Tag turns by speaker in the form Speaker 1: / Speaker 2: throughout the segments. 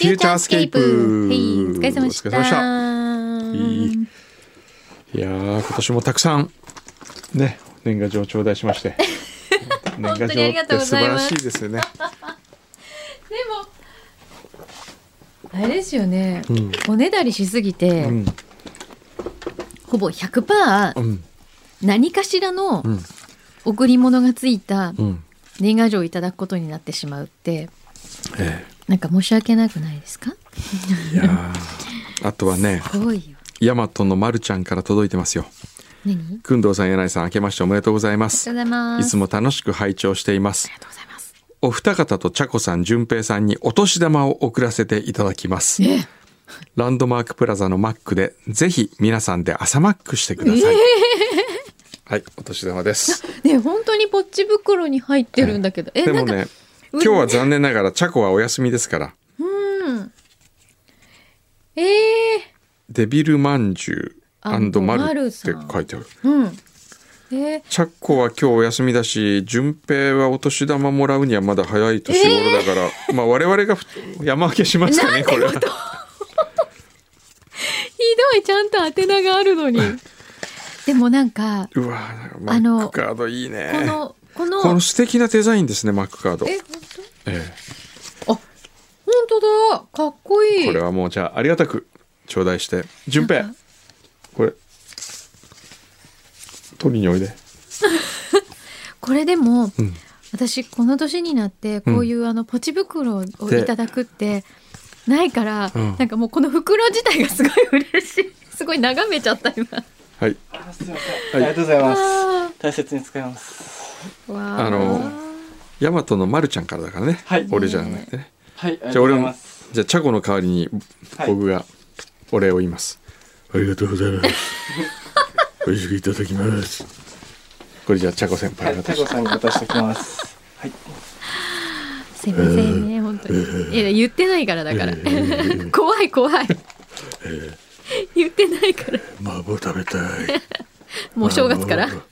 Speaker 1: フューチャースケープ
Speaker 2: はい、お疲れ様でした。
Speaker 1: いやー今年もたくさんね年賀状頂戴しまして。年賀
Speaker 2: 本当にありがとうご
Speaker 1: 状って素晴らしいです。よね
Speaker 2: でも、あれですよね、
Speaker 1: うん。
Speaker 2: おねだりしすぎて、
Speaker 1: うん。
Speaker 2: ほぼ100%
Speaker 1: うん。
Speaker 2: 何かしらの
Speaker 1: うん。
Speaker 2: 贈り物がついた
Speaker 1: うん。
Speaker 2: 年賀状をいただくことになってしまうって、
Speaker 1: え
Speaker 2: なんか申し訳なくないですか？
Speaker 1: えいやーあとはね。ヤマトのまるちゃんから届いてますよくんどうさん柳井さん明けましておめでとうございます
Speaker 2: がとうございます。
Speaker 1: いつも楽しく拝聴しています
Speaker 2: ありがとうございます。
Speaker 1: お二方と茶子さん、淳平さんにお年玉を送らせていただきます。
Speaker 2: え？
Speaker 1: ランドマークプラザのマックで、ぜひ皆さんで朝マックしてください。はい、お年玉です。
Speaker 2: ね本当にポッチ袋に入ってるんだけど、え
Speaker 1: でもね、今日は残念ながら茶子はお休みですから、
Speaker 2: うん。ええ
Speaker 1: デビルまんじゅうマルって書いてある。
Speaker 2: うん。えー、
Speaker 1: 茶子は今日お休みだし、淳平はお年玉もらうにはまだ早い年頃だから、まあ我々がふ山分けしますかね、これは。
Speaker 2: ひどいちゃんと宛名があるのに。でもなんか
Speaker 1: うわマ
Speaker 2: あの
Speaker 1: ックカードいいね。
Speaker 2: このこの
Speaker 1: この素敵なデザインですね、マックカード。
Speaker 2: え本
Speaker 1: え
Speaker 2: 当あ本当だ。かっこいい。
Speaker 1: えこれはもうじゃあありがたく頂戴して。順平。これ、取りにおいで。
Speaker 2: これでも、
Speaker 1: うん。
Speaker 2: 私この年になってこういうあのポチ袋をいただくってないから、
Speaker 1: うん。
Speaker 2: なんかもうこの袋自体がすごい嬉しい。すごい眺めちゃった今。
Speaker 1: はい。
Speaker 3: ありがとうございます。
Speaker 2: あ
Speaker 3: 大切に使います。
Speaker 1: あのヤマトのまるちゃんからだからね。
Speaker 3: はい
Speaker 1: 俺じゃなくてね。
Speaker 3: はい、ありが
Speaker 1: じゃあ俺も
Speaker 3: とうございます。、
Speaker 1: じゃあチャコの代わりに
Speaker 3: はい
Speaker 1: 僕がお礼を言います。ありがとうございます。美味しくいただきます。これじゃあチャコ先輩
Speaker 3: はい、タ
Speaker 1: に渡し
Speaker 3: コさんに渡しておきます。はい。
Speaker 2: すいませんね本当にいや言ってないからだから 怖い怖い言ってないから
Speaker 1: 麻婆食べたい。
Speaker 2: もうお正月から
Speaker 1: 麻婆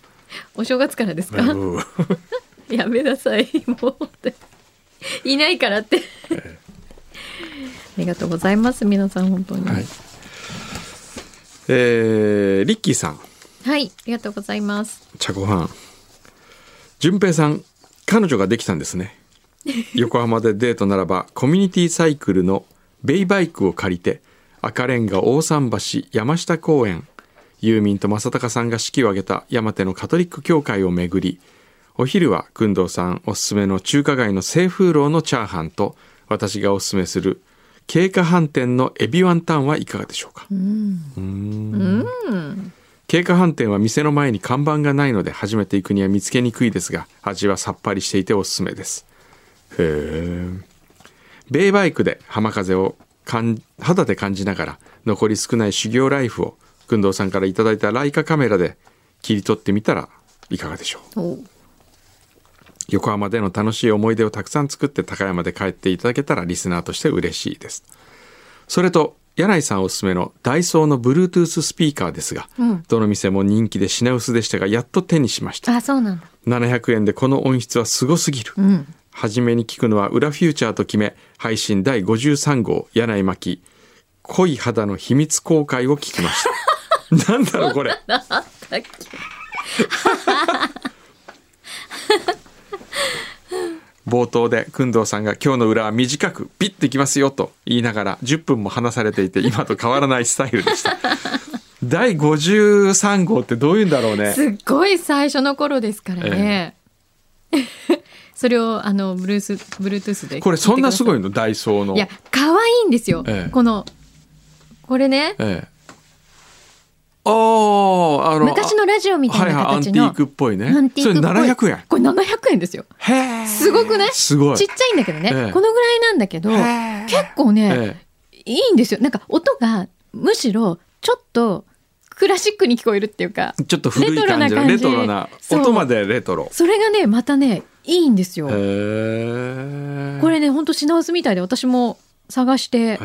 Speaker 2: お正月からですか？やめなさいもういないからって。ありがとうございます皆さん本当に。
Speaker 1: はい。えー、リッキーさん。
Speaker 2: はい、ありがとうございます。
Speaker 1: 茶ご飯淳平さん彼女ができたんですね。横浜でデートならばコミュニティサイクルのベイバイクを借りて赤レンガ大桟橋山下公園ユーミンと正隆さんが式を挙げた山手のカトリック教会を巡りお昼は工藤さんおすすめの中華街の清風楼のチャーハンと私がおすすめする経過飯店のエビワンタンはいかがでしょうか？
Speaker 2: うん、
Speaker 1: 経過飯店は店の前に看板がないので初めて行くには見つけにくいですが味はさっぱりしていておすすめです。へえベイバイクで浜風を感肌で感じながら残り少ない修行ライフを工藤さんからいただいたライカカメラで切り取ってみたらいかがでしょう？
Speaker 2: お
Speaker 1: 横浜での楽しい思い出をたくさん作って高山で帰っていただけたらリスナーとして嬉しいです。それと柳井さんおすすめのダイソーの Bluetooth スピーカーですが、
Speaker 2: うん。
Speaker 1: どの店も人気で品薄でしたがやっと手にしました。
Speaker 2: あ、そうなんだ。
Speaker 1: 700円でこの音質はすごすぎる、
Speaker 2: うん。
Speaker 1: 初めに聞くのは裏フューチャーと決め配信第53号柳井真紀濃い肌の秘密公開を聞きましたなんだろうこれ。
Speaker 2: あったっけ
Speaker 1: 冒頭で工藤さんが今日の裏は短くピッていきますよと言いながら10分も話されていて今と変わらないスタイルでした。第53号ってどういうんだろうね。
Speaker 2: すっごい最初の頃ですからね。それをあのブルースブルートゥースで
Speaker 1: これそんなすご
Speaker 2: い
Speaker 1: いの？ダイソーの。
Speaker 2: いや可愛いんですよ、
Speaker 1: ええ。
Speaker 2: このこれね。
Speaker 1: ええあああの
Speaker 2: 昔のラジオみたいな
Speaker 1: はいはいアンテ
Speaker 2: 形の、
Speaker 1: ィークっぽいね。
Speaker 2: アンティークっぽい。
Speaker 1: それ700円。
Speaker 2: これ700円ですよ。
Speaker 1: へえ
Speaker 2: すごくない？
Speaker 1: すごい。
Speaker 2: ちっちゃいんだけどね、
Speaker 1: ええ。
Speaker 2: このぐらいなんだけど結構ね、
Speaker 1: え
Speaker 2: いいんですよ。なんか音がむしろちょっとクラシックに聞こえるっていうか
Speaker 1: えちょっと古い感じのレ
Speaker 2: レトロな
Speaker 1: 音までレトロ。
Speaker 2: それがねまたねいいんですよ、これねほんと品薄みたいで私も探して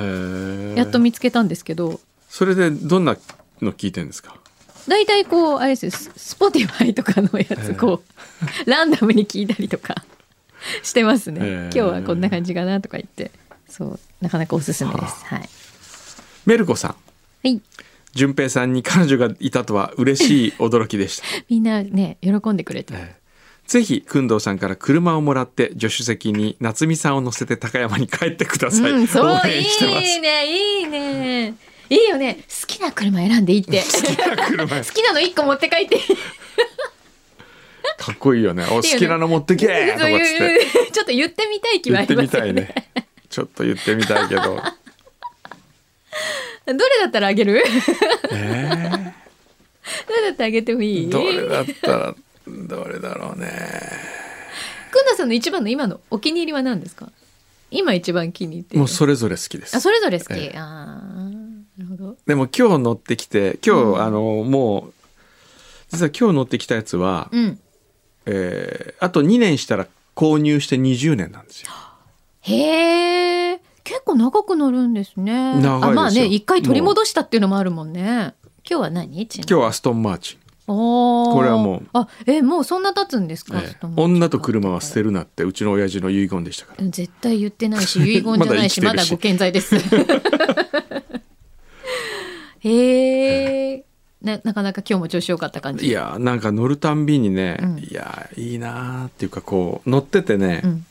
Speaker 2: やっと見つけたんですけど。
Speaker 1: それでどんなの聞いてんですか？
Speaker 2: 大体こうあれですよススポティファイとかのやつこうランダムに聞いたりとか してますね、
Speaker 1: へー
Speaker 2: 今日はこんな感じかなとか言ってそうなかなかおすすめです。はい。
Speaker 1: メルコさん。
Speaker 2: はい。
Speaker 1: 順平さんに彼女がいたとは嬉しい驚きでした。
Speaker 2: みんなね喜んでくれて。
Speaker 1: ええ。ぜひ、くんどうさんから車をもらって、助手席に夏美さんを乗せて高山に帰ってください。
Speaker 2: うん、そう
Speaker 1: 応援してます。
Speaker 2: いいねいいねいいよね。好きな車選んでいいって。
Speaker 1: 車。
Speaker 2: 好きなの一個持って帰って。いい
Speaker 1: かっこいいよね。お好きなの持ってけーとかっつって。
Speaker 2: ちょっと言ってみたい気はありますよね。
Speaker 1: ね。ちょっと言ってみたいけど。
Speaker 2: どれだったらあげる？
Speaker 1: え
Speaker 2: どれだったらあげてもいい？
Speaker 1: ー、どれだったら、どれだろうね。
Speaker 2: くんださんの一番の今のお気に入りは何ですか？今一番気に入ってる
Speaker 1: もうそれぞれ好きです。
Speaker 2: あ。それぞれ好き、
Speaker 1: ええ。
Speaker 2: あ
Speaker 1: でも今日乗ってきて、今日、
Speaker 2: うん。
Speaker 1: あの、もう、実は今日乗ってきたやつは、
Speaker 2: うん。
Speaker 1: えーあと2年したら購入して20年なんですよ。
Speaker 2: へえ結構長く乗るんですね。
Speaker 1: 長いですよ。
Speaker 2: あまあね一回取り戻したっていうのもあるもんね。今日は何？
Speaker 1: 今日はアストンマーチン。これはもう
Speaker 2: あえもうそんな経つんですか、
Speaker 1: ええ。女と車は捨てるなってうちの親父の遺言でしたから。
Speaker 2: 絶対言ってないし遺言じゃない し。ま
Speaker 1: だ
Speaker 2: ご健在ですへえななかなか今日も調子良かった感じ？
Speaker 1: いやなんか乗るたんびにね、
Speaker 2: うん。
Speaker 1: いやいいなーっていうかこう乗っててね、
Speaker 2: うん。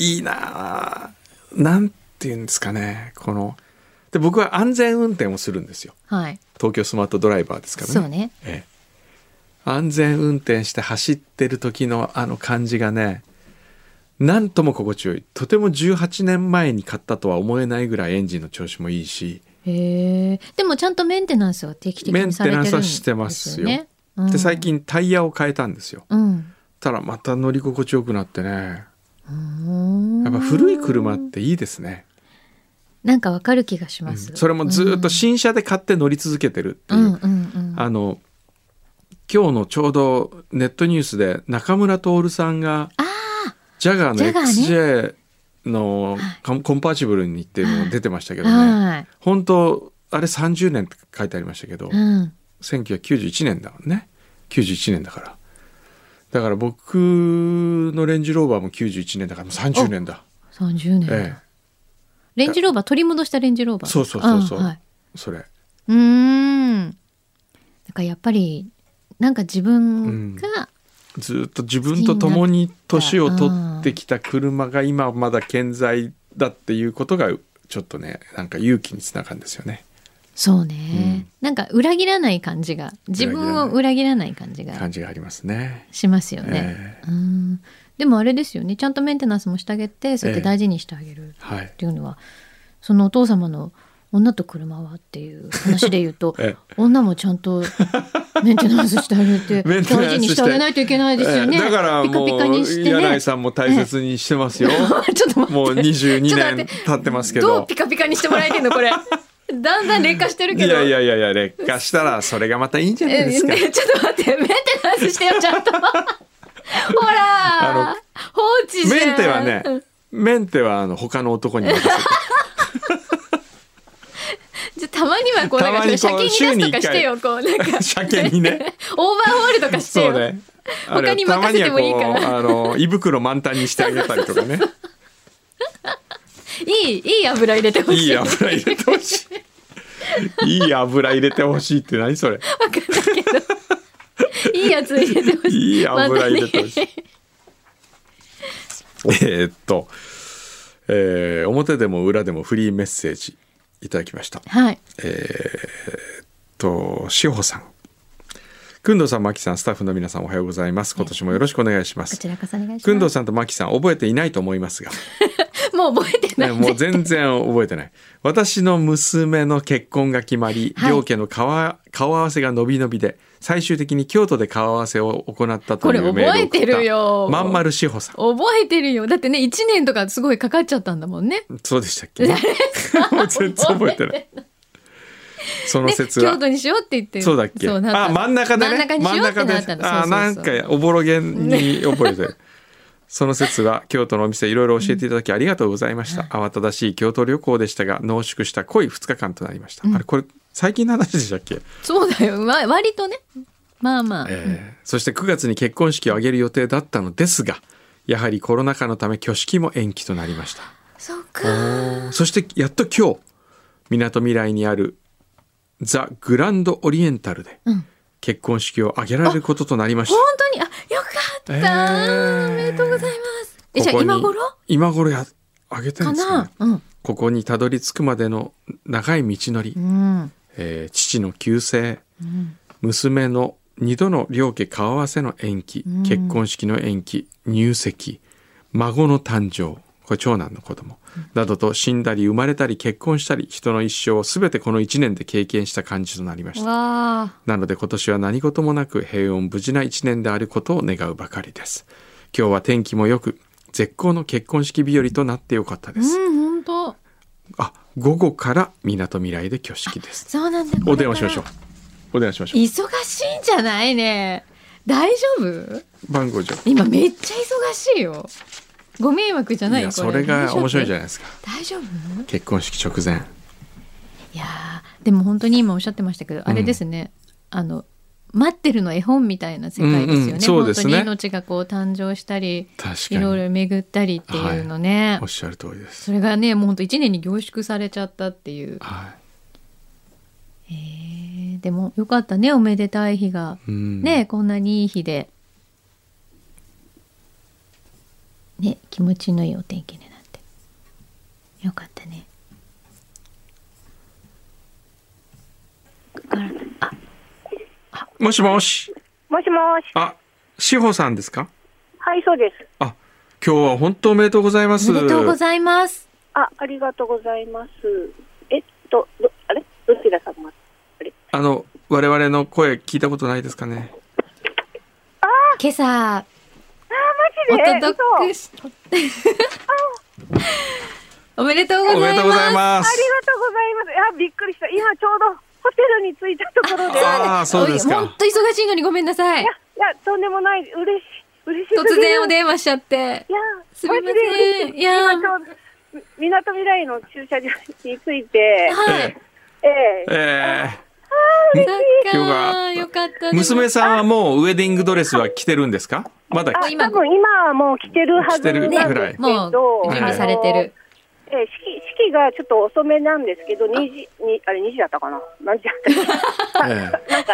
Speaker 1: いいなーなんていうんですかねこので僕は安全運転をするんですよ。
Speaker 2: はい。
Speaker 1: 東京スマートドライバーですからね。
Speaker 2: そうね。
Speaker 1: ええ。安全運転して走ってる時のあの感じがねなんとも心地よい。とても18年前に買ったとは思えないぐらいエンジンの調子もいいし
Speaker 2: へえでもちゃんとメンテナンスは定期的
Speaker 1: メン
Speaker 2: にされてるんですよね。
Speaker 1: テナンスはしてますよ。
Speaker 2: うん。
Speaker 1: で最近タイヤを変えたんですよ。
Speaker 2: うん。
Speaker 1: たらまた乗り心地よくなってね。
Speaker 2: うん。
Speaker 1: やっぱ古い車っていいですね、
Speaker 2: なんかわかる気がし
Speaker 1: うん。
Speaker 2: ます、
Speaker 1: それもずっと新車で買って乗り続けてるっていう、
Speaker 2: うんうんうん。
Speaker 1: あの今日のちょうどネットニュースで中村徹さんが
Speaker 2: あ
Speaker 1: ジャガーの XJ のコンコンパーチブルにっていうのも出てましたけど
Speaker 2: あ
Speaker 1: ね。
Speaker 2: はい。
Speaker 1: 本当あれ30年って書いてありましたけど
Speaker 2: うん。
Speaker 1: 1991年だもんね。91年だから。だから僕のレンジローバーも91年だからもう30年だ。
Speaker 2: 30年だ、
Speaker 1: え
Speaker 2: レンジローバー取り戻したレンジローバー？
Speaker 1: そうそうそうそう。
Speaker 2: あはい、
Speaker 1: えそれ。
Speaker 2: うーん。だからやっぱりなんか自分が、
Speaker 1: ずっと自分と共に年を取ってきた車が今まだ健在だっていうことがちょっとねなんか勇気につながるんですよね。
Speaker 2: そうね、なんか裏切らない感じが自分を裏切らない。感じが
Speaker 1: 感じがありますね。
Speaker 2: しますよね、
Speaker 1: え
Speaker 2: うん。でもあれですよね。ちゃんとメンテナンスもしてあげてそうやって大事にしてあげる
Speaker 1: はい
Speaker 2: っ。ていうのは、そのお父様の女と車はっていう話で言うと
Speaker 1: え
Speaker 2: 女もちゃんとメンテナンスしてあげて
Speaker 1: メンテナンスして
Speaker 2: 大事にしてあげないといけないですよね。
Speaker 1: ええだから
Speaker 2: ピカピカ
Speaker 1: もう
Speaker 2: にしてね。
Speaker 1: 柳井さんも大切にしてますよ。
Speaker 2: ちょっと待って
Speaker 1: もう22年経ってますけど
Speaker 2: どうピ。カピカにしてもらえてんのこれ？だんだん劣化してる
Speaker 1: い
Speaker 2: けど。
Speaker 1: やいやいやいや劣化したらそれがまたいいんじゃない
Speaker 2: え
Speaker 1: ですか。
Speaker 2: ね、ちょっと待ってメンテナンスしてよちゃんと。ほら放置じゃん。
Speaker 1: メンテはね、メンテはあの他の男に任せて。
Speaker 2: じゃあたまにはこうなんか車検に出すとかしてよこうなんか
Speaker 1: 車検にね。
Speaker 2: オーバーホールとかしてよ。
Speaker 1: ね。
Speaker 2: 他に任せてもいいから
Speaker 1: たまにはこうあの胃袋満タンにしてあげたりとかね。
Speaker 2: いいいい油入れてほしい。
Speaker 1: いい油入れてほしい。いい油入れてほしいって何それ？
Speaker 2: わかんないけど。いいやつ入れてほしい。
Speaker 1: いい油入れてほしい。えーっと、えー表でも裏でもフリーメッセージいただきました。
Speaker 2: はい。
Speaker 1: と、しほさん。くんどうさん、まきさん、スタッフの皆さんおはようございます。今年もよろしくお願いします。
Speaker 2: こちらこそお願いします。
Speaker 1: くんどうさんとまきさん、覚えていないと思いますが、
Speaker 2: もう覚えてない。
Speaker 1: ねもう全然覚えてない。私の娘の結婚が決まり、
Speaker 2: はい
Speaker 1: 両家の顔わ顔合わせが伸び伸びで、最終的に京都で顔合わせを行ったという
Speaker 2: これ
Speaker 1: メールを送った。
Speaker 2: 覚えてるよ
Speaker 1: まんまるしほさん。
Speaker 2: 覚えてるよ。だってね、1年とかすごいかかっちゃったんだもんね。
Speaker 1: そうでしたっけ？もう全然覚えてない。その
Speaker 2: ね、
Speaker 1: 説は。
Speaker 2: 京都にしようって言って。
Speaker 1: そうだっけ？あ、真ん中でね。
Speaker 2: 真ん中にしようって。
Speaker 1: あ、なんかおぼろげに覚えてる。その説は京都のお店いろいろ教えていただきありがとうございました。慌ただしい京都旅行でしたが濃縮した濃い2日間となりました。あれこれ最近の話でしたっけ、
Speaker 2: そうだよ。わ割とね。まあまあ。
Speaker 1: えーそして9月に結婚式を挙げる予定だったのですがやはりコロナ禍のため挙式も延期となりました。
Speaker 2: そっ
Speaker 1: お
Speaker 2: か
Speaker 1: ー。そしてやっと今日みなとみらいにあるザ・グランドオリエンタルで
Speaker 2: うん。
Speaker 1: 結婚式を挙げられることとなりました。
Speaker 2: 本当に？あよかった、
Speaker 1: えー
Speaker 2: おめでとうございます。えじゃ今頃？
Speaker 1: 今頃や挙げてる
Speaker 2: か
Speaker 1: んですか、ね。
Speaker 2: な、うん。
Speaker 1: ここにたどり着くまでの長い道のり、
Speaker 2: うん
Speaker 1: えー父の旧姓
Speaker 2: うん。
Speaker 1: 娘の二度の両家顔合わせの延期、
Speaker 2: うん。
Speaker 1: 結婚式の延期入籍孫の誕生これ長男の子供、などと死んだり生まれたり結婚したり人の一生を全てこの1年で経験した感じとなりました。なので今年は何事もなく平穏無事な1年であることを願うばかりです。今日は天気も良く絶好の結婚式日和となってよかったです、
Speaker 2: うん本当。
Speaker 1: あ午後からみなとみらいで挙式です。
Speaker 2: そうなんだ。
Speaker 1: お電話しましょう。お電話しましょう。
Speaker 2: 忙しいんじゃないね。大丈夫？
Speaker 1: 番号上
Speaker 2: 今めっちゃ忙しいよ。ご迷惑じゃない
Speaker 1: いそれが面白いじゃ
Speaker 2: ない
Speaker 1: ですか。
Speaker 2: 大丈夫？
Speaker 1: 結婚式直前。
Speaker 2: いやーでも本当に今おっしゃってましたけど、あれですね。あの待ってるの絵本みたいな世界ですよね,、
Speaker 1: うんうんそうですね。
Speaker 2: 本当に命がこう誕生したり
Speaker 1: 確
Speaker 2: いろいろ巡ったりっていうのね、
Speaker 1: おっしゃる通りです。
Speaker 2: それがねもう本当一年に凝縮されちゃったっていう。
Speaker 1: はい。
Speaker 2: へーでもよかったねおめでたい日が、
Speaker 1: うん。
Speaker 2: ねこんなにいい日で。ね気持ちのいいお天気になって。よかったね。あ
Speaker 1: もしもし。
Speaker 4: もしもし。
Speaker 1: あ志保さんですか？
Speaker 4: はい、そうです。
Speaker 1: あ今日は本当おめでとうございます。
Speaker 2: おめでとうございます。
Speaker 4: あ、ありがとうございます。えっと、どあれ？どちら様？あれ？
Speaker 1: あの我々の声聞いたことないですかね？
Speaker 2: 今朝
Speaker 4: あ、
Speaker 2: お
Speaker 4: マジで？
Speaker 2: 届
Speaker 4: 嘘
Speaker 2: けしおめでとうございます。
Speaker 1: おめでとうございま
Speaker 4: あ
Speaker 1: す
Speaker 4: りがとうございます。いや、びっくりした。今ちょうどホテルに着いたところで。いや、
Speaker 1: ああそうです
Speaker 2: 本
Speaker 1: か
Speaker 2: 当忙しいのにごめんなさい。
Speaker 4: いや、とんでもない。嬉しい。嬉しい。
Speaker 2: 突然お
Speaker 4: い
Speaker 2: 電話しちゃって。
Speaker 4: や、
Speaker 2: すみません。いや
Speaker 4: 今ちょうど、みなとみらいの駐車場に着いて、
Speaker 2: はい。
Speaker 4: ええ。
Speaker 1: え
Speaker 2: そっ
Speaker 1: 今日
Speaker 2: か
Speaker 1: が
Speaker 2: よかった
Speaker 1: ー、娘さんはもうウェディングドレスは着てるんですか？まだ。
Speaker 4: あ、
Speaker 2: 今
Speaker 4: 多分今はもう来てるはず
Speaker 1: 来てる
Speaker 4: なん
Speaker 1: ぐらい。
Speaker 4: ですけど、
Speaker 2: もう準備されてる。
Speaker 4: えー式式がちょっと遅めなんですけど、2時にあれ2時だったかな、何時だったかな、
Speaker 1: え
Speaker 4: なんか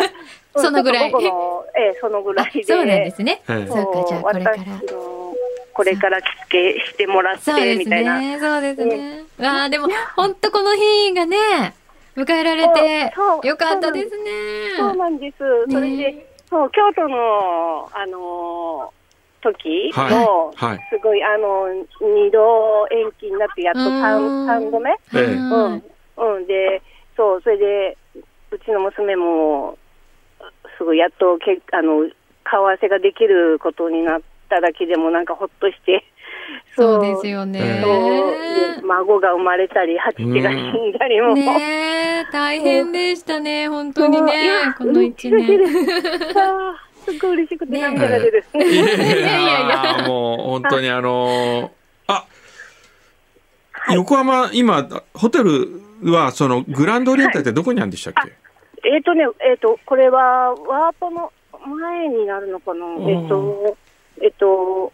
Speaker 4: うん
Speaker 2: そのぐらい。
Speaker 4: 午後のえーそのぐらいで、
Speaker 2: あそうなんですね、
Speaker 1: ええ。
Speaker 2: そうかじゃあこれから。
Speaker 4: これから着付けしてもらっ
Speaker 2: そうです
Speaker 4: てみたいな。
Speaker 2: ねそうですね。わあでも本当この日がね迎えられて
Speaker 4: そう
Speaker 2: よかったです
Speaker 4: そう
Speaker 2: ね
Speaker 4: なんです。それで、そう京都のあのー時
Speaker 1: はい。
Speaker 4: も、
Speaker 1: はい。
Speaker 4: すごいあの二度延期になってやっと
Speaker 2: うん。
Speaker 4: 三三度目？
Speaker 1: ええ。
Speaker 4: うん、うん、で、そう、それで、うちの娘も、すごいやっとけあの顔合わせができることになっただけでも、なんかほっとして、
Speaker 2: そうですよね。
Speaker 4: 孫が生まれたり、初手が死んだりも、
Speaker 2: ねえ。大変でしたね。本当に
Speaker 4: い
Speaker 2: ね
Speaker 4: や
Speaker 2: この一年
Speaker 4: すごい嬉しくて
Speaker 2: ね。
Speaker 4: 涙が出る。
Speaker 1: い。やいやい
Speaker 2: いや
Speaker 1: もう本当にあのーあ、横浜今ホテルはそのグランドオリエンタルってどこにあるんでしたっけ、
Speaker 4: えっ、とね、えっ、と、これは、ワーポの前になるのかな、
Speaker 1: ん。
Speaker 4: えっ、と、えっ、と、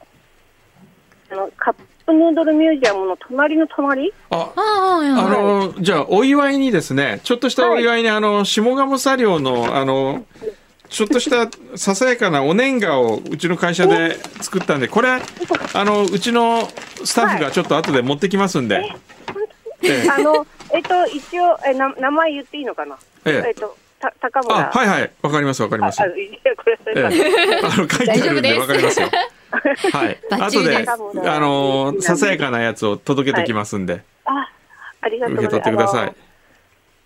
Speaker 4: あの、カップヌードルミュージアムの隣の隣？
Speaker 1: あ
Speaker 2: あ
Speaker 1: のじゃあお祝いにですねちょっとしたお祝いに、あの下鴨茶寮のあのちょっとしたささやかなお年賀をうちの会社で作ったんでこれあのうちのスタッフがちょっと後で持ってきますんで、ええ
Speaker 4: あの、えっ、と、一応、えな、名前言っていいのかな？
Speaker 1: ええ。
Speaker 4: えっ、と、た、高村。
Speaker 1: あはいはい。わかりますわかります。
Speaker 4: あ、
Speaker 1: の書いてあるんでわかりますよ。はい。後であのささやかなやつを届けてきますんで、
Speaker 4: あ、ありがとう
Speaker 1: 受け
Speaker 4: ございます。
Speaker 1: 取ってください。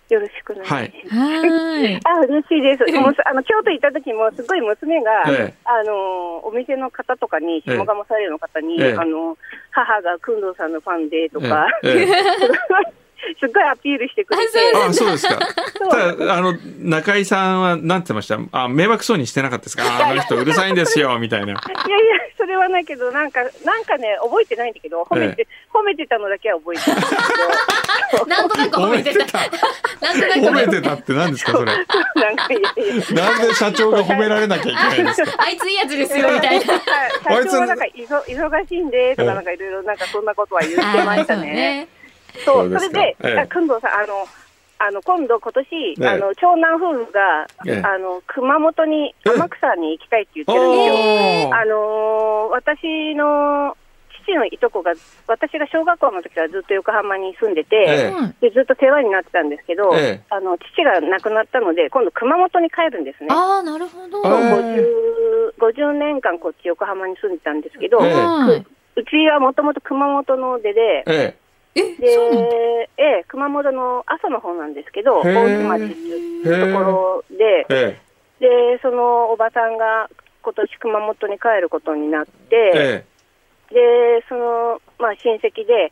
Speaker 4: よろしくお願いします。
Speaker 2: はい。
Speaker 4: あ、嬉しいです。もうあの京都行った時もすごい娘が、
Speaker 1: ええ。
Speaker 4: あのお店の方とかに
Speaker 1: ええ。
Speaker 4: 下鴨サイドの方に、
Speaker 1: ええ。
Speaker 4: あの母が工藤さんのファンでとか、すっごいアピールしてくれて。
Speaker 1: あそうですか。ただ、あの、中井さんは何て言ってました？あ、迷惑そうにしてなかったですか？ああの人うるさいんですよ、みたいな。
Speaker 4: いやいや、それはないけど、なんか、なんかね、覚えてないんだけど、褒めて、褒めてたのだけは覚えてるんですけど。
Speaker 2: なんとなく褒めてた。なんとなく
Speaker 1: 褒めてたって何ですか、それ？
Speaker 4: なんか、いやいや。
Speaker 1: なんで社長が褒められなきゃいけないんですか？
Speaker 2: あいついいやつですよ、みたいな。
Speaker 4: はい社長はなんか、忙しいんで、とかなんかいろいろ、なんかそんなことは言ってましたね。そう、
Speaker 1: そ
Speaker 4: れで、
Speaker 1: ええ。
Speaker 4: あくんどうさん、あの、あの、今度、今年、
Speaker 1: ええ。
Speaker 4: あの、長男夫婦が、
Speaker 1: ええ。
Speaker 4: あの、熊本に、
Speaker 1: ええ。
Speaker 4: 天草に行きたいって言ってるんですよ。あのー私の父のいとこが、私が小学校の時からずっと横浜に住んでて、でずっと世話になってたんですけど、
Speaker 1: ええ。
Speaker 4: あの父が亡くなったので、今度、熊本に帰るんですね。
Speaker 2: ああ、なるほど。
Speaker 1: ええ。
Speaker 4: 50, 50年間こっち横浜に住んでたんですけど、
Speaker 2: う
Speaker 4: ちはもともと熊本の出で、
Speaker 1: え
Speaker 2: え、
Speaker 4: で。ええ熊本の阿蘇の方なんですけど、大津町っていうところで、
Speaker 1: ええ。
Speaker 4: でそのおばさんが今年熊本に帰ることになって、
Speaker 1: え
Speaker 4: でその、まあ、親戚で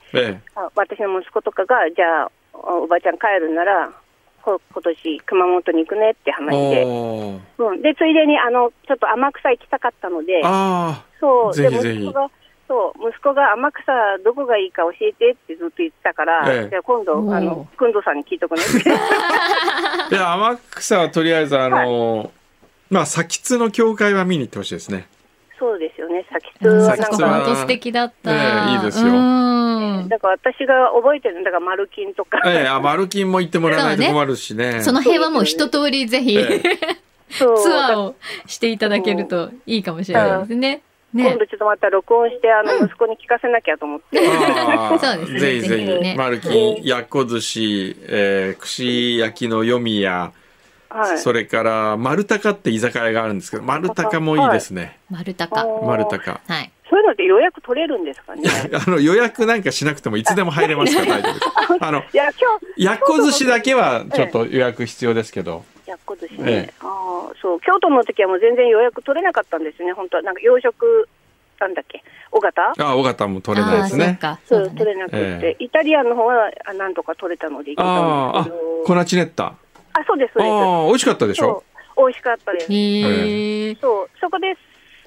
Speaker 4: 私の息子とかが、じゃあ、おおばちゃん帰るなら、こ今年熊本に行くねって
Speaker 1: え
Speaker 4: 話で、うん、でついでにあのちょっと天草行きたかったので、
Speaker 1: あ
Speaker 4: そう。で
Speaker 1: ぜひぜひ。
Speaker 4: 息子がそう息子が天草どこがいいか教えてってずっと言ってたから、
Speaker 1: ええ。
Speaker 4: じゃあ今度あのくんどさんに聞いとくね。って
Speaker 1: あいや天草はとりあえずあの、まあ先津の教会は見に行ってほしいですね。
Speaker 4: そうですよね。先津
Speaker 2: うん
Speaker 4: はなんか。
Speaker 1: 先津は
Speaker 2: 本当素敵だった。
Speaker 1: ええいいですよ。
Speaker 2: うん。
Speaker 4: だから私が覚えてるんだから丸金とか、
Speaker 1: ええあマルキンも行ってもらわないと困るしね。
Speaker 2: その辺はもう一通りぜひ、
Speaker 1: え
Speaker 4: そう
Speaker 2: ツアーをしていただけるといいかもしれないですね。ね。
Speaker 4: 今。度ちょっとまた録音してあの息子に聞かせなきゃと思って、
Speaker 2: うですね。
Speaker 1: ぜひぜ
Speaker 2: ぜひね。
Speaker 1: ひマルキンやっこ寿司、えー、串焼きのよみや
Speaker 4: はい、
Speaker 1: それから丸高って居酒屋があるんですけど丸高もいいですね、
Speaker 2: 丸高。
Speaker 1: 丸高
Speaker 2: はい。
Speaker 4: そういうのって予約取れるんですかね？
Speaker 1: あの予約なんかしなくてもいつでも入れますから大丈夫です。あの
Speaker 4: いや今日
Speaker 1: やっこ寿司だけはちょっと予約必要ですけど、
Speaker 4: やっこ寿司
Speaker 1: ええ。
Speaker 4: ね、ああそう。京都の時はもう全然予約取れなかったんですね。本当は。なんか洋食なんだっけ？尾形？
Speaker 1: あ尾形も取れない
Speaker 2: ああ、
Speaker 1: ですね。
Speaker 2: そうか。
Speaker 4: そう
Speaker 2: そうだね。
Speaker 4: 取れなくて、
Speaker 1: え
Speaker 4: イタリアンの方はあなんとか取れたので行けた
Speaker 1: あ
Speaker 4: ん
Speaker 1: ああ
Speaker 4: ですけど。
Speaker 1: コナチネッタ。
Speaker 4: あそうです
Speaker 1: あ
Speaker 4: そうです。
Speaker 1: あ美味しかったでしょ？
Speaker 4: 美味しかったです。
Speaker 2: へえ。
Speaker 4: そう。そこで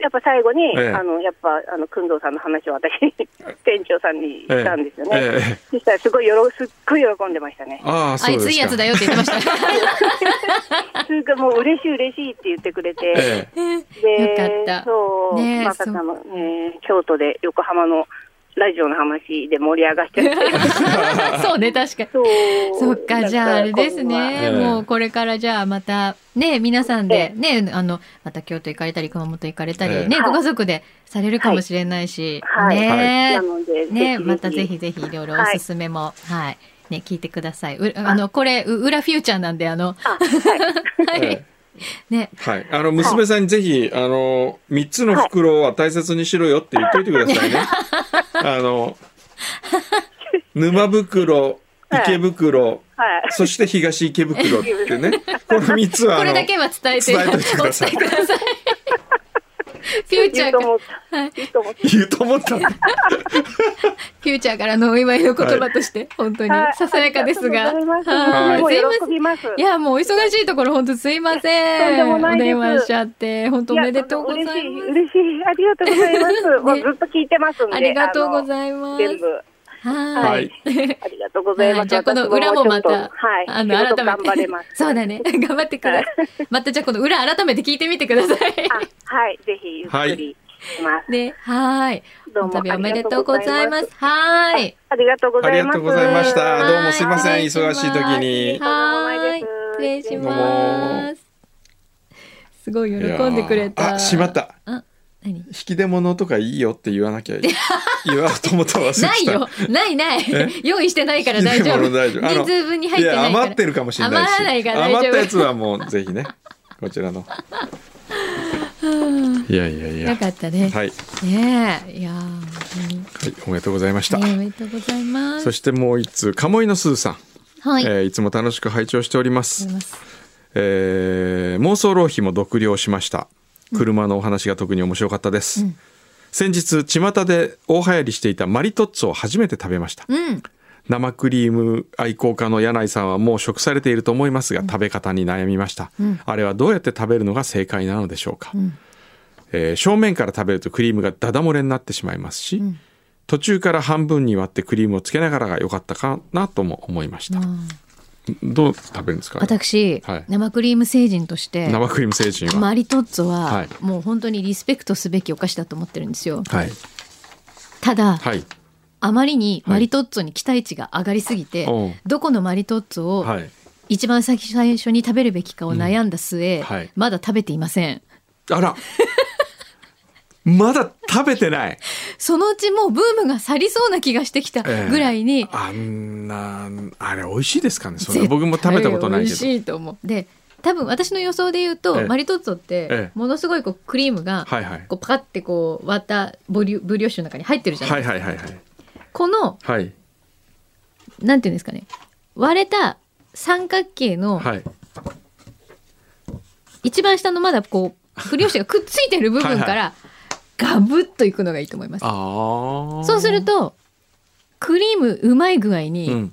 Speaker 4: やっぱ最後に、
Speaker 1: ええ。
Speaker 4: あのやっぱあの工藤さんの話を私 店長さんにしたんですよね、
Speaker 1: え
Speaker 4: そしたらすごいよろすっごい喜んでましたね。
Speaker 1: ああ
Speaker 2: あ
Speaker 1: そうですか。
Speaker 2: いついいやつだよって言ってました。
Speaker 4: すごいもう嬉しい嬉しいって言ってくれて、
Speaker 1: ええ。
Speaker 4: で
Speaker 2: よかった。
Speaker 4: そう、
Speaker 2: ねえ
Speaker 4: まさかの、ね、京都で横浜のラジオの話で盛り上がっちゃって。
Speaker 2: そうね、確かに。
Speaker 4: そう。
Speaker 2: そっか、じゃああれですね。
Speaker 1: ええ
Speaker 2: もうこれからじゃあまた、ね、皆さんで、ね、あの、また京都行かれたり、熊本行かれたり、
Speaker 1: ええ。
Speaker 2: ね、
Speaker 4: はい。
Speaker 2: ご家族でされるかもしれないし、
Speaker 4: はい。
Speaker 2: ね。
Speaker 4: なので、
Speaker 2: ね、またぜひぜひいろいろおすすめも、はい、ね、聞いてください。うあの、これ、う裏フューチャーなんで、あの、
Speaker 4: あ、はい。
Speaker 2: ね、
Speaker 1: はい。あの、娘さんにぜひ、あの、三つの袋は大切にしろよって言っといてくださいね。あの、沼袋、池袋、
Speaker 4: はい。
Speaker 1: そして東池袋ってね。この三つは、
Speaker 2: これだけは伝えて、
Speaker 1: 伝えてください。
Speaker 2: フューチャーから、はい
Speaker 4: た。言うと思った。
Speaker 2: フューチャーからのお祝いの言葉として、本当に
Speaker 4: はい
Speaker 2: ささやかですが。はい
Speaker 4: ます。
Speaker 2: すいません。いや、もうお忙しいところ、本当すいません。
Speaker 4: でもないです
Speaker 2: お電話しちゃって、本当おめでとうございます。
Speaker 4: や嬉しい、嬉しい。ありがとうございます。もうずっと聞いてますんで。
Speaker 2: ありがとうご
Speaker 4: い
Speaker 2: ざいます。
Speaker 4: 全部。
Speaker 2: は
Speaker 1: はい
Speaker 2: い。
Speaker 4: ありがとうございます。
Speaker 2: はいじゃあこの裏もまた、
Speaker 4: はい。
Speaker 2: あの、改め
Speaker 4: 頑張れ
Speaker 2: て
Speaker 4: ます。。
Speaker 2: そうだね。頑張ってください。またじゃあこの裏改めて聞いてみてください。
Speaker 4: あ、はい。ぜひ、ゆっくりします。
Speaker 2: ね、はい。
Speaker 4: どうも
Speaker 2: お旅おめでとうございます。はい。
Speaker 4: ありがとうございます。
Speaker 1: ありがとうございました。
Speaker 2: はい
Speaker 1: どうもすいません。
Speaker 2: はい
Speaker 1: 忙しい時に。
Speaker 2: はい。失礼します。すごい喜んでくれた。
Speaker 1: あしまった。
Speaker 2: あ、何？
Speaker 1: 引き出物とかいいよって言わなきゃ言わうと思ったら忘れてた。
Speaker 2: ないよ。ないない
Speaker 1: え？
Speaker 2: 用意してないから大丈夫。
Speaker 1: 大丈夫
Speaker 2: 人数分に入ってない。
Speaker 1: 余ってるかもしれないし
Speaker 2: 余らないから大丈夫
Speaker 1: 余ったやつはもうぜひねこちらの いやいやいや
Speaker 2: よかったね。
Speaker 1: はい、
Speaker 2: ねえ。いや
Speaker 1: はい、おめでとうございました、
Speaker 2: ねおめでとうございます。
Speaker 1: そしてもう一通鴨居のすずさん、
Speaker 2: はい。
Speaker 1: いえーいつも楽しく拝聴しておりま
Speaker 2: あ
Speaker 1: す
Speaker 2: ります
Speaker 1: えー妄想浪費も読了しました車のお話が特に面白かったです、
Speaker 2: うん。
Speaker 1: 先日巷で大流行りしていたマリトッツォを初めて食べました。
Speaker 2: うん。
Speaker 1: 生クリーム愛好家の柳井さんはもう食されていると思いますが、食べ方に悩みました、あれはどうやって食べるのが正解なのでしょうか、えー正面から食べるとクリームがダダ漏れになってしまいますし、途中から半分に割ってクリームをつけながらが良かったかなとも思いました、どう食べるんですか？
Speaker 2: 私、
Speaker 1: はい。
Speaker 2: 生クリーム星人として
Speaker 1: 生クリーム星人は、
Speaker 2: マリトッツォは、
Speaker 1: はい。
Speaker 2: もう本当にリスペクトすべきお菓子だと思ってるんですよ。
Speaker 1: はい。
Speaker 2: ただ、
Speaker 1: はい。
Speaker 2: あまりにマリトッツォに期待値が上がりすぎて、どこのマリトッツォを
Speaker 1: はい。
Speaker 2: 一番先最初に食べるべきかを悩んだ末、
Speaker 1: うん。はい。
Speaker 2: まだ食べていません。
Speaker 1: あら まだ食べてない。
Speaker 2: そのうちもうブームが去りそうな気がしてきたぐらいに、
Speaker 1: あんなあれ美味しいですかねそれ。僕も食べたことないけど。
Speaker 2: 美味しいと思う。で多分私の予想で言うと、
Speaker 1: ええ。
Speaker 2: マリトッツォっ
Speaker 1: え
Speaker 2: てものすごいこうクリームがこうパカってこう割ったボリュブリオッシュの中に入ってるじゃないですか、
Speaker 1: はいはいはいはい。
Speaker 2: この
Speaker 1: はい。
Speaker 2: なんていうんですかね。割れた三角形の
Speaker 1: はい。
Speaker 2: 一番下のまだこうブリオッシュがくっついてる部分か
Speaker 1: はい
Speaker 2: らガブッといくのがいいと思います。そうするとクリームうまい具合
Speaker 1: う
Speaker 2: に
Speaker 1: ん。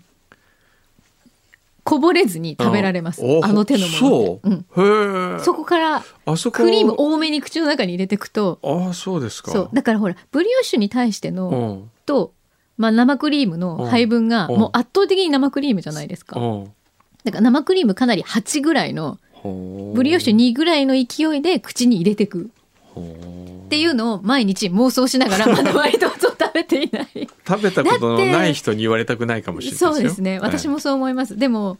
Speaker 2: こぼれずに食べられます、
Speaker 1: お
Speaker 2: あの手のものって、う。ん、
Speaker 1: そ
Speaker 2: こからクリーム多めに口の中に入れていくと
Speaker 1: ああそうですか。
Speaker 2: そう。だからほらブリオッシュに対しての、
Speaker 1: うん。
Speaker 2: と、まあ、生クリームの配分が
Speaker 1: うん。
Speaker 2: もう圧倒的に生クリームじゃないですか。
Speaker 1: うん。
Speaker 2: だから生クリームかなり8ぐらいのブリオッシュ2ぐらいの勢いで口に入れてくっていうのを毎日妄想しながら まだ割と食べていない。
Speaker 1: 食べたことのない人に言われたくないかもしれないですよ。
Speaker 2: そうですね。私
Speaker 1: も
Speaker 2: もそう思います、でも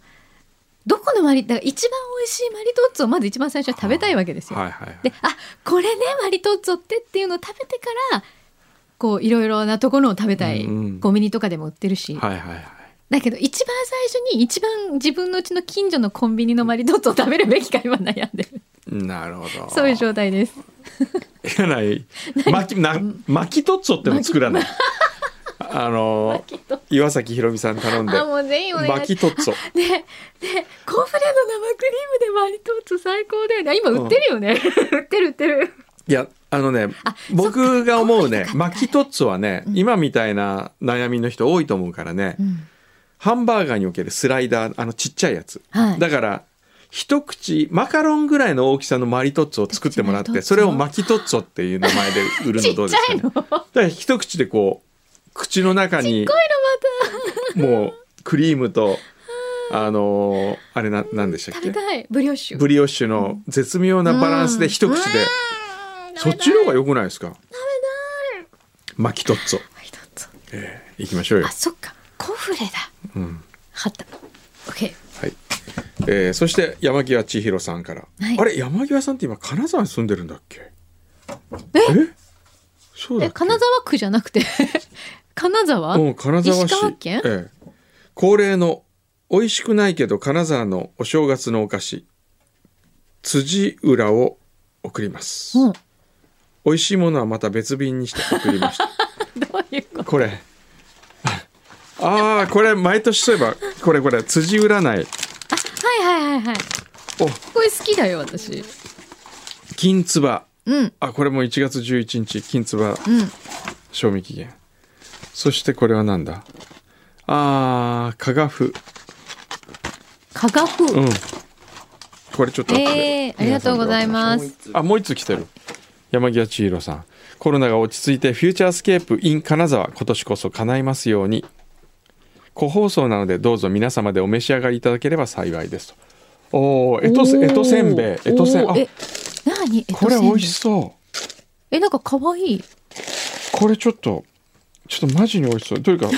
Speaker 2: どこのマリだから一番美味しいマリトッツォをまず一番最初に食べたいわけですよ、
Speaker 1: はいはい。
Speaker 2: であこれねマリトッツォってっていうのを食べてからこういろいろなところを食べたい、
Speaker 1: うんうん。
Speaker 2: コンビニとかでも売ってるし、
Speaker 1: はいはいはい
Speaker 2: だけど一番最初に一番自分のうちの近所のコンビニのマリトッツォを食べるべきか今悩んで。る
Speaker 1: なるほど。
Speaker 2: そういう状態です。
Speaker 1: やない。巻きな巻きトッツォっての作らない。あの岩崎宏美さん頼んで。巻きトッツォ。
Speaker 2: ででコンフレの生クリームでマリトッツォ最高だよね。今売ってるよね、売ってる売ってる。
Speaker 1: いやあのね
Speaker 2: あ
Speaker 1: 僕が思うね巻きトッツォはね、今みたいな悩みの人多いと思うからね、ハンバーガーにおけるスライダーあのちっちゃいやつ、
Speaker 2: はい。
Speaker 1: だから一口マカロンぐらいの大きさのマリトッツォを作ってもらってそれを巻きトッツォっていう名前で売るのどうですかね。
Speaker 2: ちっちゃいの？
Speaker 1: だから一口でこう口の中にもうクリームとあのーあれななんでしたっけ？
Speaker 2: 食べたい。ブリオッシュ。
Speaker 1: ブリオッシュの絶妙なバランスで一口で、そっちの方が良くないですか？巻きトッツォ、
Speaker 2: マリトッツォ。
Speaker 1: えー、行きましょうよ。
Speaker 2: あ、そっか。コンフレだ
Speaker 1: うん。
Speaker 2: はった。オッケー
Speaker 1: はい。えー、そして山際千尋さんから、
Speaker 2: はい。
Speaker 1: あれ山際さんって今金沢に住んでるんだっけ？
Speaker 2: え？
Speaker 1: そうだ
Speaker 2: 金沢区じゃなくて？金沢、
Speaker 1: うん、金沢市。ええ、恒例の美味しくないけど金沢のお正月のお菓子辻浦を送ります、
Speaker 2: うん。
Speaker 1: 美味しいものはまた別便にして送りました。
Speaker 2: どういうこと？
Speaker 1: これああこれ毎年そういえばこれこれ辻占い。
Speaker 2: はいはいはいはい。
Speaker 1: お。
Speaker 2: これ好きだよ私。
Speaker 1: 金つば。
Speaker 2: うん。
Speaker 1: あこれも1月11日金つば
Speaker 2: うん。
Speaker 1: 賞味期限。そしてこれはなんだ？あー加賀風
Speaker 2: 加賀風、
Speaker 1: うん。これちょっと
Speaker 2: えー、ありがとうございます。
Speaker 1: あもう一つ来てる。山際千尋さん。コロナが落ち着いてフューチャースケープ in 金沢。今年こそ叶いますように個包装なのでどうぞ皆様でお召し上がりいただければ幸いですと。おおえとせ
Speaker 2: おー
Speaker 1: えとせんべい。えとせんあ
Speaker 2: 何？
Speaker 1: これ美味しそう。
Speaker 2: えなんか可愛い。
Speaker 1: これちょっとちょっとマジに美味しそう。というか ちょっ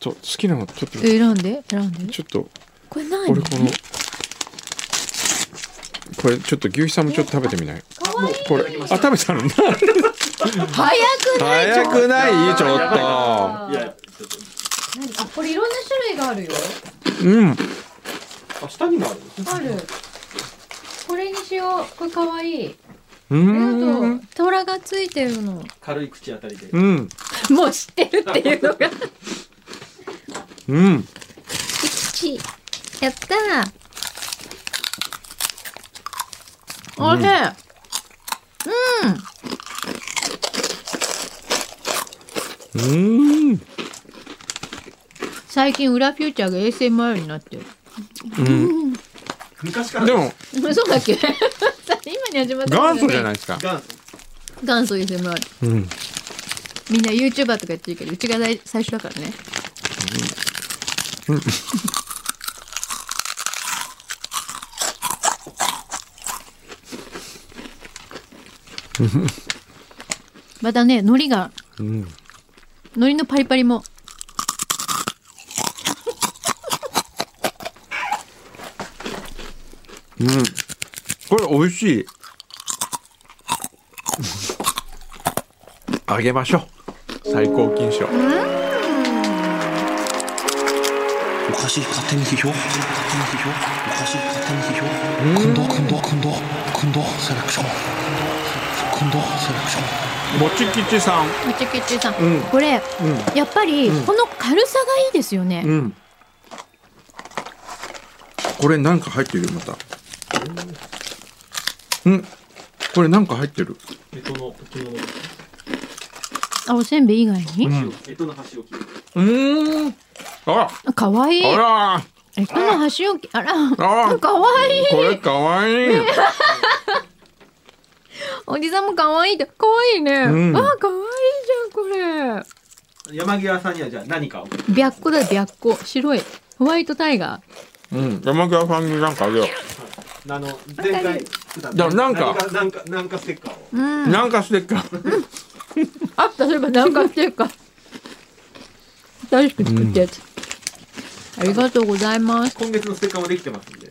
Speaker 1: と好きなのちょっと
Speaker 2: 選んで？選んで？
Speaker 1: ちょっと
Speaker 2: これ何？
Speaker 1: 俺このこれちょっと牛肥さんもちょっと食べてみない？
Speaker 2: 可愛い。
Speaker 1: これあ食べたの？
Speaker 2: 早くない？
Speaker 1: 早くない？ちょっ
Speaker 3: いや
Speaker 2: 何？あこれいろんな種類があるよ。
Speaker 1: とうん。
Speaker 3: あ下にもある。
Speaker 2: ある。これにしよう。これ可愛いう
Speaker 1: ー
Speaker 2: ありがと
Speaker 1: ん
Speaker 2: う虎がついてるの。
Speaker 3: 軽い口当たりで。
Speaker 1: うん。
Speaker 2: もう知ってるっていうのが。
Speaker 1: うん。
Speaker 2: 一 やったー。おいしいうん。
Speaker 1: うん
Speaker 2: 最近裏フューチャーが ASMR になってる。
Speaker 1: うん。
Speaker 3: 昔から。
Speaker 1: でも
Speaker 2: そうだっけ？今に始まった
Speaker 1: 元祖じゃ
Speaker 2: い
Speaker 1: ないですか。
Speaker 3: 元祖。
Speaker 2: 元祖 ASMR
Speaker 1: うん。
Speaker 2: みんな YouTuber とか言ってるけどうちが最最初だからね。またね海苔が
Speaker 1: うん。
Speaker 2: 海苔のパリパリも
Speaker 1: うん。これ美味しい。あげましょう。最高金賞。
Speaker 5: おかしい勝手に批評勝手に批評おかしい勝手に批評今度今度今度今度セレクション。今度セレクション。
Speaker 1: もち吉さん。
Speaker 2: もちきちさん、
Speaker 1: うん。
Speaker 2: これ、やっぱりこの軽さがいいですよね、
Speaker 1: うん。これなんか入ってるよまたうん。これなんか入ってる。
Speaker 3: 干支の置物
Speaker 2: あおせんべい以外に、
Speaker 1: うん。
Speaker 3: 干支の箸置き。
Speaker 1: うーん。あ
Speaker 2: あかわいい。
Speaker 1: あら。
Speaker 2: えこの箸置き？あら。
Speaker 1: あ
Speaker 2: かわいい。
Speaker 1: これかわいい。
Speaker 2: おじさんもかわいいって。かわいいね、
Speaker 1: うん。
Speaker 2: あかわいいじゃんこ
Speaker 3: 山際さんにはじゃあ何か
Speaker 2: 白虎だ白虎。白い。ホワイトタイガ
Speaker 1: うん。山際さんになんかあげよ
Speaker 3: あの前回
Speaker 1: じゃあなんか。
Speaker 3: 何なんかなんかステッカーを。
Speaker 1: なんかステッカー。
Speaker 2: あったそういえばなんかっていうか新しく作ったやつ、ありがとうございます。
Speaker 3: 今月のステッカーもできてますんで。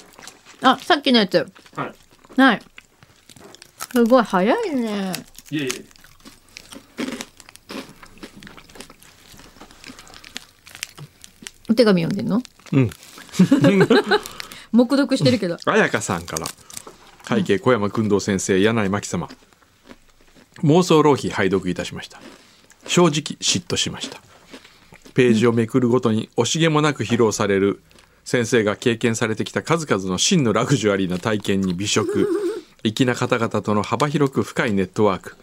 Speaker 2: あさっきのやつ。
Speaker 3: はい。
Speaker 2: ない。すごい早いね。
Speaker 3: いえいえ。
Speaker 2: お手紙読んでんの？
Speaker 1: うん
Speaker 2: 黙読してるけど。
Speaker 1: 彩香さんから。会計小山君堂先生柳井真紀様。妄想浪費拝読いたしました。正直嫉妬しました。ページをめくるごとに惜しげもなく披露される先生が経験されてきた数々の真のラグジュアリーな体験に美食。粋な方々との幅広く深いネットワーク。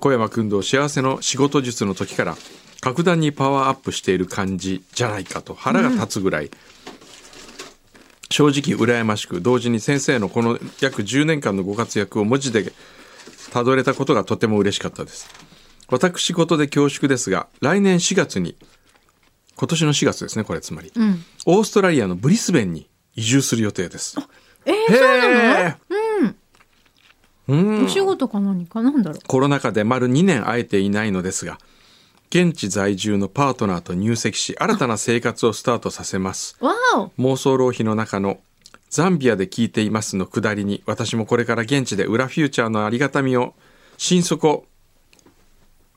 Speaker 1: 小山君堂幸せの仕事術の時から格段にパワーアップしている感じじゃないかと腹が立つぐらい、正直羨ましく同時に先生のこの約10年間のご活躍を文字でたどれたことがとても嬉しかったです。私事で恐縮ですが来年4月に今年の4月ですねこれつまり、
Speaker 2: うん。
Speaker 1: オーストラリアのブリスベンに移住する予定です。
Speaker 2: えー、
Speaker 1: へ
Speaker 2: そうなの？
Speaker 1: えうん。
Speaker 2: お仕事か何か？なんだろ
Speaker 1: コロナ禍で丸2年会えていないのですが現地在住のパートナーと入籍し新たな生活をスタートさせます。妄想浪費の中のザンビアで聞いていますのくだりに私もこれから現地で裏フューチャーのありがたみを心底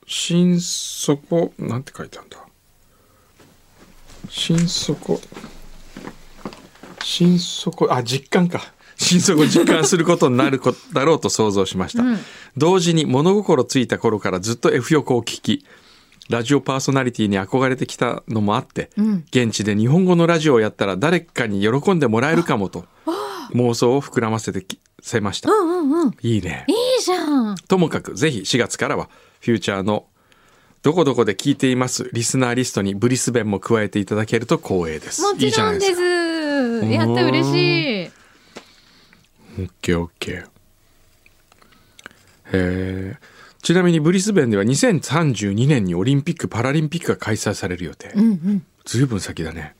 Speaker 1: 心底なんて書いてあるんだ。心底。心底あ実感か。心底実感することになるこだろうと想像しました、
Speaker 2: うん。
Speaker 1: 同時に物心ついた頃からずっと F 横を聞きラジオパーソナリティに憧れてきたのもあって、
Speaker 2: うん。
Speaker 1: 現地で日本語のラジオをやったら誰かに喜んでもらえるかもと妄想を膨らませてきせました、
Speaker 2: うんうんうん。
Speaker 1: いいね。
Speaker 2: いいじゃん。
Speaker 1: ともかくぜひ4月からはフューチャーのどこどこで聞いていますリスナーリストにブリスベンも加えていただけると光栄です。
Speaker 2: も
Speaker 1: いいじゃ
Speaker 2: ちろんで
Speaker 1: す
Speaker 2: やった嬉しい。
Speaker 1: オッケーオッケー。へーちなみにブリスベンでは2032年にオリンピック・パラリンピックが開催される予定、
Speaker 2: うんうん。
Speaker 1: ずいぶん先だね。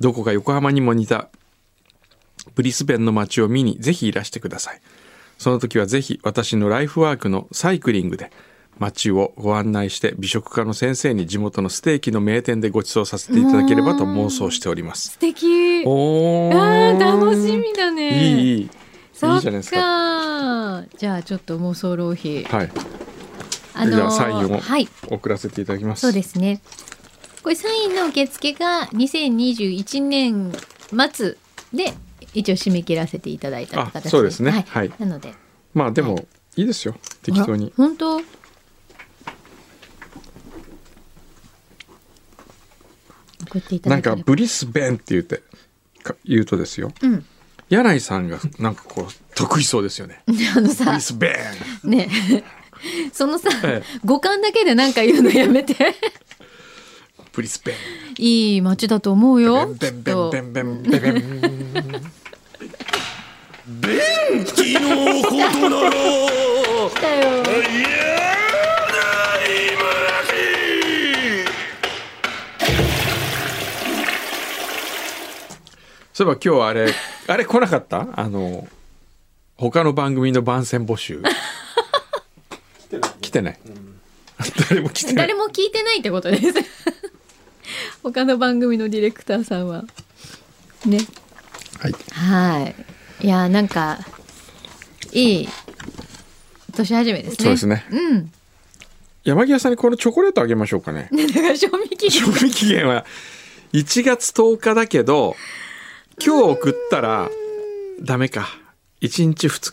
Speaker 1: どこか横浜にも似たブリスベンの街を見にぜひいらしてください。その時はぜひ私のライフワークのサイクリングで街をご案内して美食家の先生に地元のステーキの名店でご馳走させていただければと妄想しております。
Speaker 2: 素敵。
Speaker 1: お
Speaker 2: あ楽しみだね。
Speaker 1: いいいい。いいじゃないですか。
Speaker 2: かじゃあちょっと妄想浪費。
Speaker 1: はい
Speaker 2: あ
Speaker 1: じゃあサインを
Speaker 2: はい。
Speaker 1: 送らせていただきます。
Speaker 2: そうですね。これサインの受付が2021年末で一応締め切らせていただいた
Speaker 1: あ
Speaker 2: 形
Speaker 1: そうですね。
Speaker 2: はい、
Speaker 1: はい。
Speaker 2: なので。
Speaker 1: まあでもい。いですよ。適当に。
Speaker 2: あ本当？送っていた
Speaker 1: なんかブリスベンって言ってか言うとですよ。
Speaker 2: うん。
Speaker 1: 柳井さんがなんかこう得意そうですよね。
Speaker 2: あのさ
Speaker 1: ブリスベン。
Speaker 2: ね そのさ、
Speaker 1: ええ。
Speaker 2: 五感だけでなんか言うのやめて。
Speaker 1: ブリスベン。
Speaker 2: いい街だと思うよ。
Speaker 1: ベンベンベンベンベンベンベン
Speaker 5: 気のことなら
Speaker 2: 来たよ。
Speaker 1: そういえば今日あれあれ来なかった？あの他の番組の番宣募集来てない、誰も来てない。
Speaker 2: 誰も聞いてないってことです。他の番組のディレクターさんは。ね。
Speaker 1: はい。
Speaker 2: はい。いやなんかいい年始めですね。
Speaker 1: そうですね。
Speaker 2: うん。
Speaker 1: 山際さんにこのチョコレートあげましょうかね。
Speaker 2: だから賞味期限。
Speaker 1: 賞味期限は1月10日だけど今日送ったらダメか。1日2日。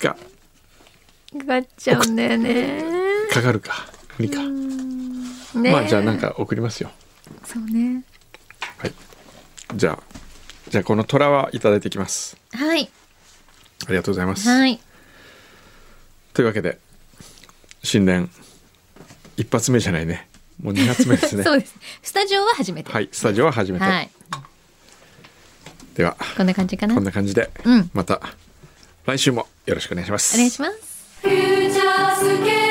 Speaker 2: かかっちゃうんだよね
Speaker 1: かかるか。無理か、
Speaker 2: ね
Speaker 1: まあじゃあなんか送りますよ。
Speaker 2: そうね。
Speaker 1: はい。じゃあじゃあこの虎はいただいていきます。
Speaker 2: はい。
Speaker 1: ありがとうございます、
Speaker 2: はい。
Speaker 1: というわけで新年一発目じゃないね。もう2発目ですね。
Speaker 2: そうです。スタジオは初めて。
Speaker 1: はいスタジオは初めて、
Speaker 2: はい。
Speaker 1: では
Speaker 2: こんな感じかな？
Speaker 1: こんな感じで、
Speaker 2: うん。
Speaker 1: また来週もよろしくお願いします。
Speaker 2: お願いします